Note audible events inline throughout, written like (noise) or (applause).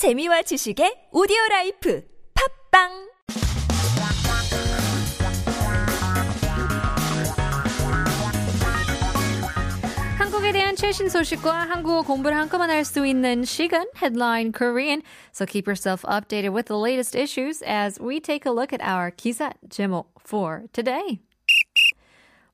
재미와 지식의 오디오 라이프 팝빵 한국에 대한 최신 소식과 한국어 공부를 한꺼번에 할 수 있는 시간 Headline Korean. So keep yourself updated with the latest issues as we take a look at our 기사 제목 for today.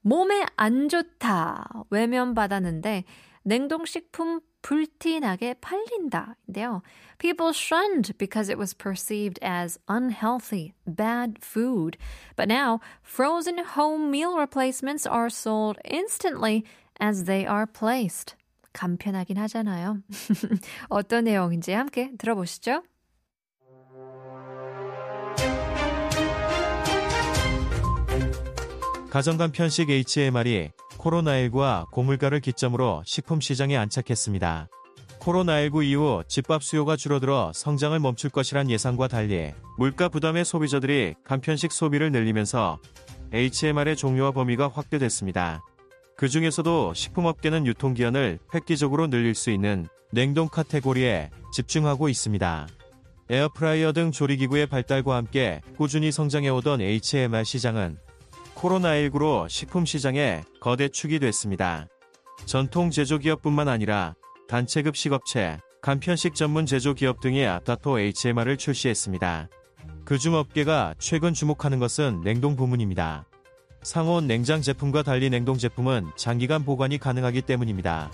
몸에 안 좋다 외면 받았는데 냉동식품 불티나게 팔린다인데요. People shunned because it was perceived as unhealthy, bad food. But now, frozen home meal replacements are sold instantly as they are placed. 간편하긴 하잖아요. (laughs) 어떤 내용인지 함께 들어보시죠. 가정간 편식 HMR이 코로나19와 고물가를 기점으로 식품 시장에 안착했습니다. 코로나19 이후 집밥 수요가 줄어들어 성장을 멈출 것이란 예상과 달리 물가 부담의 소비자들이 간편식 소비를 늘리면서 HMR의 종류와 범위가 확대됐습니다. 그 중에서도 식품업계는 유통기한을 획기적으로 늘릴 수 있는 냉동 카테고리에 집중하고 있습니다. 에어프라이어 등 조리기구의 발달과 함께 꾸준히 성장해오던 HMR 시장은 코로나19로 식품 시장에 거대 축이 됐습니다. 전통 제조기업뿐만 아니라 단체급 식업체, 간편식 전문 제조기업 등이 아타토 HMR을 출시했습니다. 그중 업계가 최근 주목하는 것은 냉동 부문입니다. 상온 냉장 제품과 달리 냉동 제품은 장기간 보관이 가능하기 때문입니다.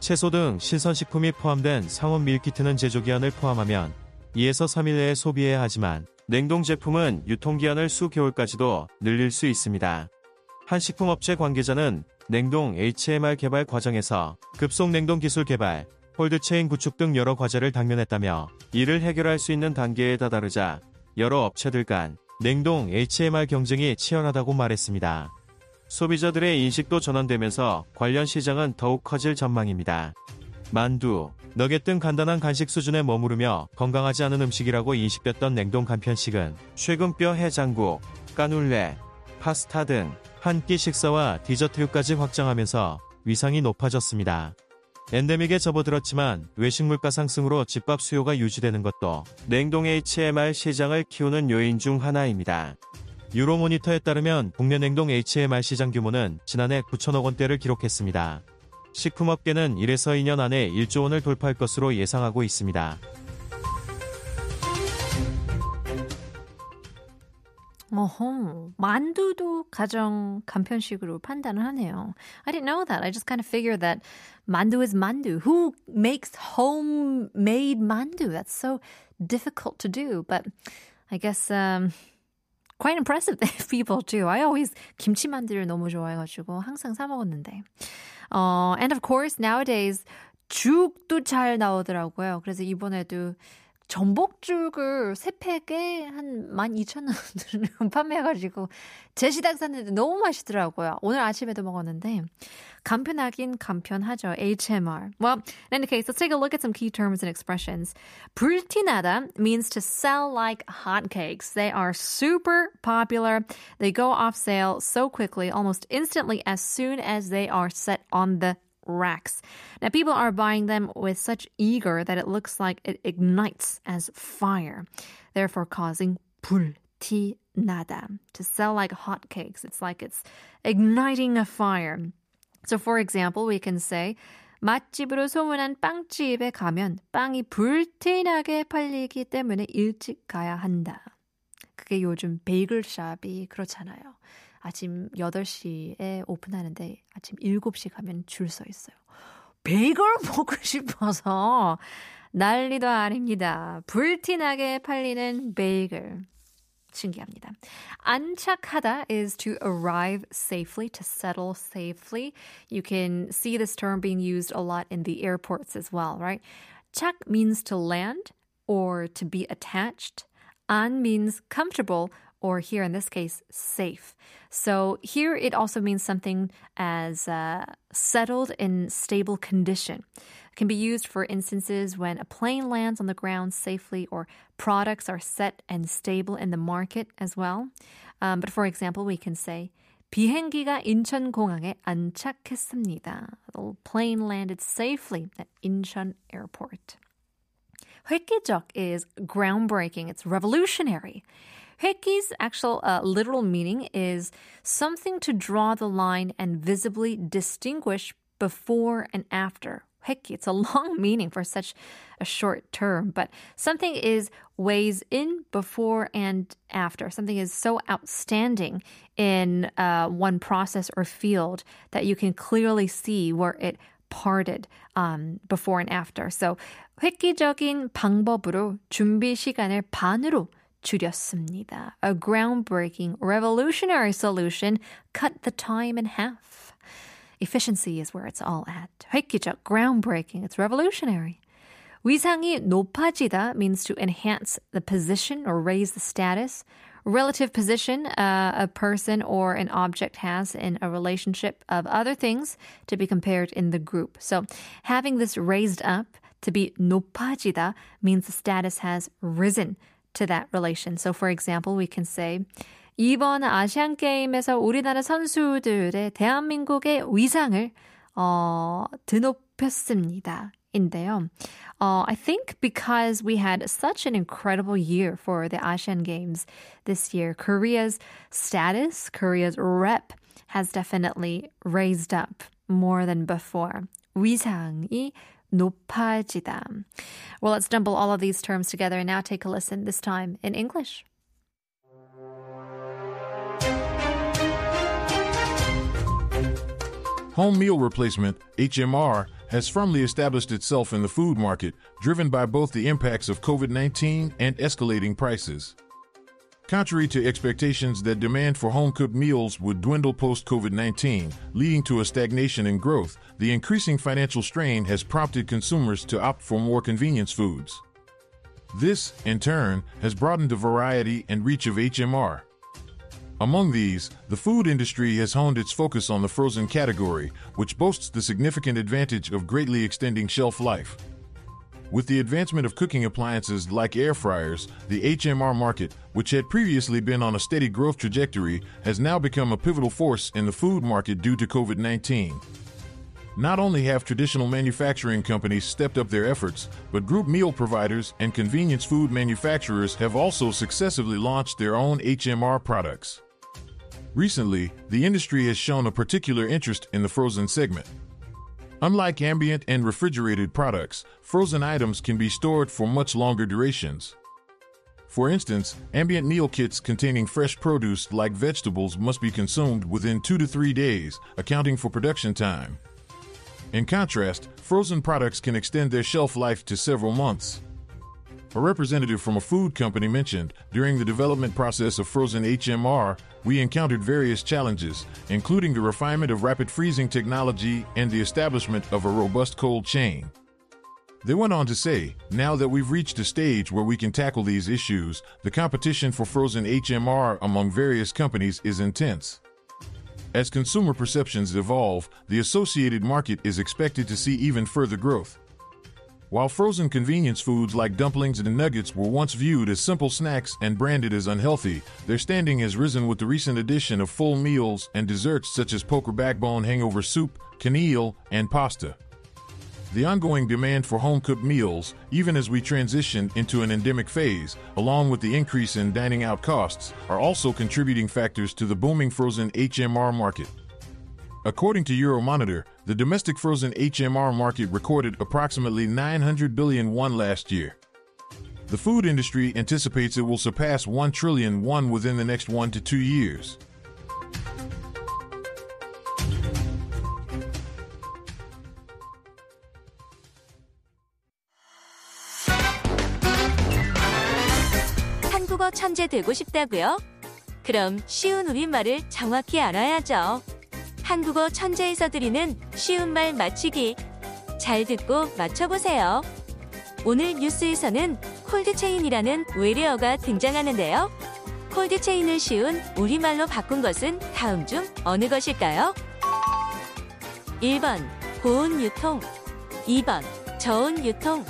채소 등 신선식품이 포함된 상온 밀키트는 제조기한을 포함하면 2에서 3일 내에 소비해야 하지만 냉동 제품은 유통기한을 수개월까지도 늘릴 수 있습니다. 한 식품업체 관계자는 냉동 HMR 개발 과정에서 급속 냉동 기술 개발, 홀드체인 구축 등 여러 과제를 당면했다며 이를 해결할 수 있는 단계에 다다르자 여러 업체들 간 냉동 HMR 경쟁이 치열하다고 말했습니다. 소비자들의 인식도 전환되면서 관련 시장은 더욱 커질 전망입니다. 만두, 너겟 등 간단한 간식 수준에 머무르며 건강하지 않은 음식이라고 인식됐던 냉동 간편식은 최근 뼈 해장국, 까눌레, 파스타 등 한 끼 식사와 디저트류까지 확장하면서 위상이 높아졌습니다. 엔데믹에 접어들었지만 외식 물가 상승으로 집밥 수요가 유지되는 것도 냉동 HMR 시장을 키우는 요인 중 하나입니다. 유로모니터에 따르면 국내 냉동 HMR 시장 규모는 지난해 9천억 원대를 기록했습니다. 식품업계는 1에서 2년 안에 1조 원을 돌파할 것으로 예상하고 있습니다. 어허, 만두도 가정 간편식으로 판단을 하네요. I didn't know that. I just kind of figured that mandu is mandu. Who makes homemade mandu? That's so difficult to do. But I guess um, quite impressive that people do. I always 김치 만두를 너무 좋아해가지고 항상 사 먹었는데. 어, and of course nowadays 죽도 잘 나오더라고요. 그래서 이번에도 전복죽을 세 팩에 한 12,000원 판매해가지고 제 시당 샀는데 너무 맛있더라고요. 오늘 아침에도 먹었는데 간편하긴 간편하죠. HMR. Well, in any case, let's take a look at some key terms and expressions. 불티나다 means to sell like hotcakes. They are super popular. They go off sale so quickly, almost instantly as soon as they are set on the racks. Now, people are buying them with such eager that it looks like it ignites as fire, therefore causing 불티나다. To sell like hotcakes, it's like it's igniting a fire. So, for example, we can say, 맛집으로 소문난 빵집에 가면 빵이 불티나게 팔리기 때문에 일찍 가야 한다. 그게 요즘 베이글샵이 그렇잖아요. 아침 8시에 오픈하는데 아침 7시 가면 줄 서 있어요. 베이글 먹고 (laughs) 싶어서 난리도 아닙니다. 불티나게 팔리는 베이글. 신기합니다. 안착하다 is to arrive safely, to settle safely. You can see this term being used a lot in the airports as well, right? 착 means to land or to be attached. 안 means comfortable or here in this case, safe. So here it also means something as uh, settled in stable condition. It can be used for instances when a plane lands on the ground safely or products are set and stable in the market as well. Um, but for example, we can say, 비행기가 인천공항에 안착했습니다. The plane landed safely at Incheon Airport. 획기적 is groundbreaking. It's revolutionary. 획기's actual uh, literal meaning is something to draw the line and visibly distinguish before and after. 획기. It's a long (laughs) meaning for such a short term, but something is ways in, before, and after. Something is so outstanding in uh, one process or field that you can clearly see where it parted um, before and after. So 획기적인 방법으로 준비 시간을 반으로 줄였습니다. A groundbreaking, revolutionary solution cut the time in half. Efficiency is where it's all at. 획기적, groundbreaking, it's revolutionary. 위상이 높아지다 means to enhance the position or raise the status. Relative position uh, a person or an object has in a relationship of other things to be compared in the group. So having this raised up to be 높아지다 means the status has risen to that relation. So for example, we can say 이번 아시안 게임에서 우리나라 선수들의 대한민국의 위상을 어, 드높였습니다. 인데요. Uh, I think because we had such an incredible year for the Asian Games this year, Korea's status, Korea's rep has definitely raised up more than before. 위상이 높아지다. Well, let's dumble all of these terms together and now take a listen, this time in English. Home meal replacement, HMR, has firmly established itself in the food market, driven by both the impacts of COVID 19 and escalating prices. Contrary to expectations that demand for home cooked meals would dwindle post COVID 19, leading to a stagnation in growth, the increasing financial strain has prompted consumers to opt for more convenience foods. This, in turn, has broadened the variety and reach of HMR. Among these, the food industry has honed its focus on the frozen category, which boasts the significant advantage of greatly extending shelf life. With the advancement of cooking appliances like air fryers, the HMR market, which had previously been on a steady growth trajectory, has now become a pivotal force in the food market due to COVID 19. Not only have traditional manufacturing companies stepped up their efforts, but group meal providers and convenience food manufacturers have also successively launched their own HMR products. Recently, the industry has shown a particular interest in the frozen segment. Unlike ambient and refrigerated products, frozen items can be stored for much longer durations. For instance, ambient meal kits containing fresh produce like vegetables must be consumed within two to three days, accounting for production time. In contrast, frozen products can extend their shelf life to several months. A representative from a food company mentioned during the development process of frozen HMR, we encountered various challenges, including the refinement of rapid freezing technology and the establishment of a robust cold chain. They went on to say, now that we've reached a stage where we can tackle these issues, the competition for frozen HMR among various companies is intense. As consumer perceptions evolve, the associated market is expected to see even further growth. While frozen convenience foods like dumplings and nuggets were once viewed as simple snacks and branded as unhealthy, their standing has risen with the recent addition of full meals and desserts such as poker backbone hangover soup, canelé, and pasta. The ongoing demand for home cooked meals, even as we transition into an endemic phase, along with the increase in dining out costs, are also contributing factors to the booming frozen HMR market. According to Euromonitor, the domestic frozen HMR market recorded approximately 900 billion won last year. The food industry anticipates it will surpass 1 trillion won within the next 1 to 2 years. 한국어 천재 되고 싶다고요? 그럼 쉬운 우리말을 정확히 알아야죠. 한국어 천재에서 드리는 쉬운 말 맞히기. 잘 듣고 맞춰보세요. 오늘 뉴스에서는 콜드체인이라는 외래어가 등장하는데요. 콜드체인을 쉬운 우리말로 바꾼 것은 다음 중 어느 것일까요? 1번 고온 유통 2번 저온 유통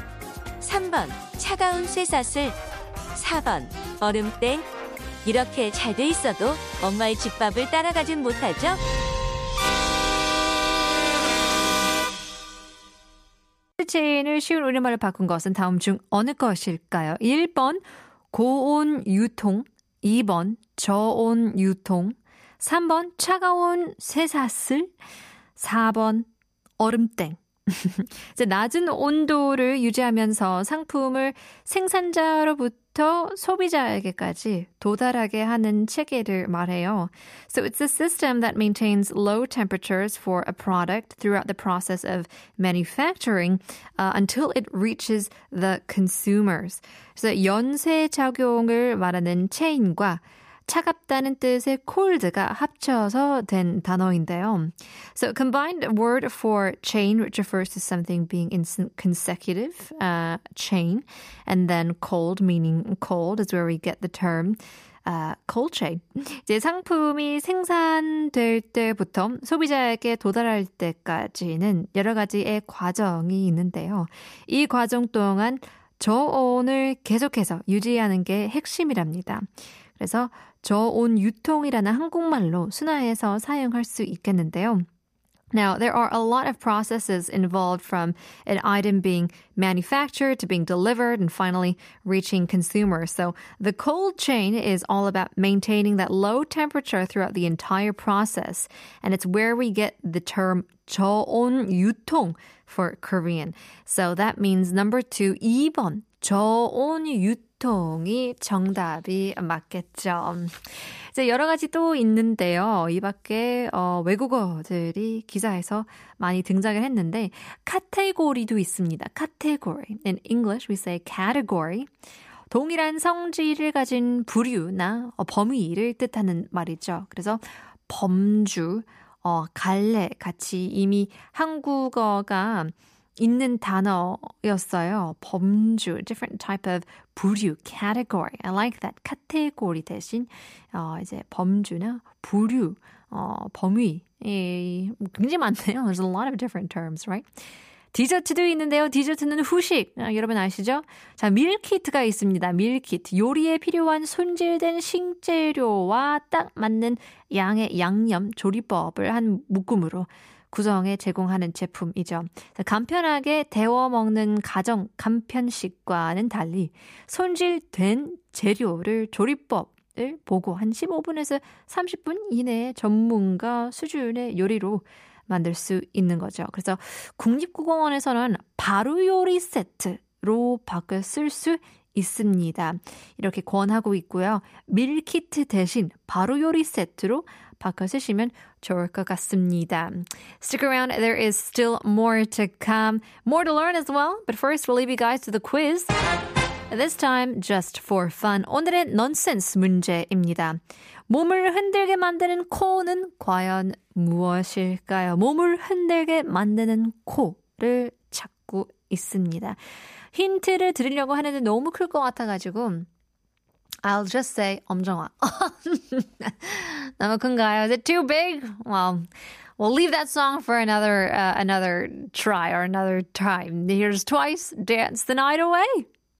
3번 차가운 쇠사슬 4번 얼음땡 이렇게 잘 돼 있어도 엄마의 집밥을 따라가진 못하죠? 체인을 쉬운 우리말로 바꾼 것은 다음 중 어느 것일까요? 1번 고온 유통, 2번 저온 유통, 3번 차가운 쇠사슬, 4번 얼음땡. 이제 낮은 온도를 유지하면서 상품을 생산자로부터 소비자에게까지 도달하게 하는 체계를 말해요. So it's a system that maintains low temperatures for a product throughout the process of manufacturing uh, until it reaches the consumers. 그래서 연쇄 작용을 말하는 체인과 차갑다는 뜻의 cold가 합쳐서 된 단어인데요. So combined word for chain, which refers to something being in consecutive uh, chain, and then cold, meaning cold, is where we get the term. Uh, cold chain. 이제 상품이 생산될 때부터 소비자에게 도달할 때까지는 여러 가지의 과정이 있는데요. 이 과정 동안 저온을 계속해서 유지하는 게 핵심이랍니다. 그래서 저온 유통이라는 한국말로 순화해서 사용할 수 있겠는데요. Now, there are a lot of processes involved from an item being manufactured to being delivered and finally reaching consumers. So the cold chain is all about maintaining that low temperature throughout the entire process. And it's where we get the term 저온 유통 for Korean. So that means number two, 2번, 저온 유통. 보통이 정답이 맞겠죠. 이제 여러 가지 또 있는데요. 이 밖에 어, 외국어들이 기사에서 많이 등장을 했는데 카테고리도 있습니다. 카테고리. In English we say category. 동일한 성질을 가진 부류나 어, 범위를 뜻하는 말이죠. 그래서 범주, 어, 갈래 같이 이미 한국어가 있는 단어였어요. 범주, different type of 부류, category. I like that. 카테고리 대신 어, 이제 범주나 부류, 어, 범위. 예, 굉장히 많네요. There's a lot of different terms, right? 디저트도 있는데요. 디저트는 후식. 아, 여러분 아시죠? 자, 밀키트가 있습니다. 밀키트. 요리에 필요한 손질된 식재료와 딱 맞는 양의 양념 조리법을 한 묶음으로 구성에 제공하는 제품이죠. 간편하게 데워 먹는 가정 간편식과는 달리 손질된 재료를 조리법 을 보고 한 15분에서 30분 이내에 전문가 수준의 요리로 만들 수 있는 거죠. 그래서 국립국어원에서는 바로 요리 세트로 바꿔 쓸 수 있습니다. 이렇게 권하고 있고요. 밀키트 대신 바로 요리 세트로 바꿔 쓰시면 좋을 것 같습니다. Stick around, there is still more to come. More to learn as well. But first, we'll leave you guys to the quiz. This time, just for fun. 오늘의 nonsense 문제입니다. 몸을 흔들게 만드는 코는 과연 무엇일까요? 몸을 흔들게 만드는 코를 찾고 있습니다. 힌트를 드리려고 하는데 너무 클 것 같아가지고 I'll just say 엄정화. (laughs) 너무 큰가요? Is it too big? Well, we'll leave that song for another uh, another try or another time. Here's twice. Dance the night away.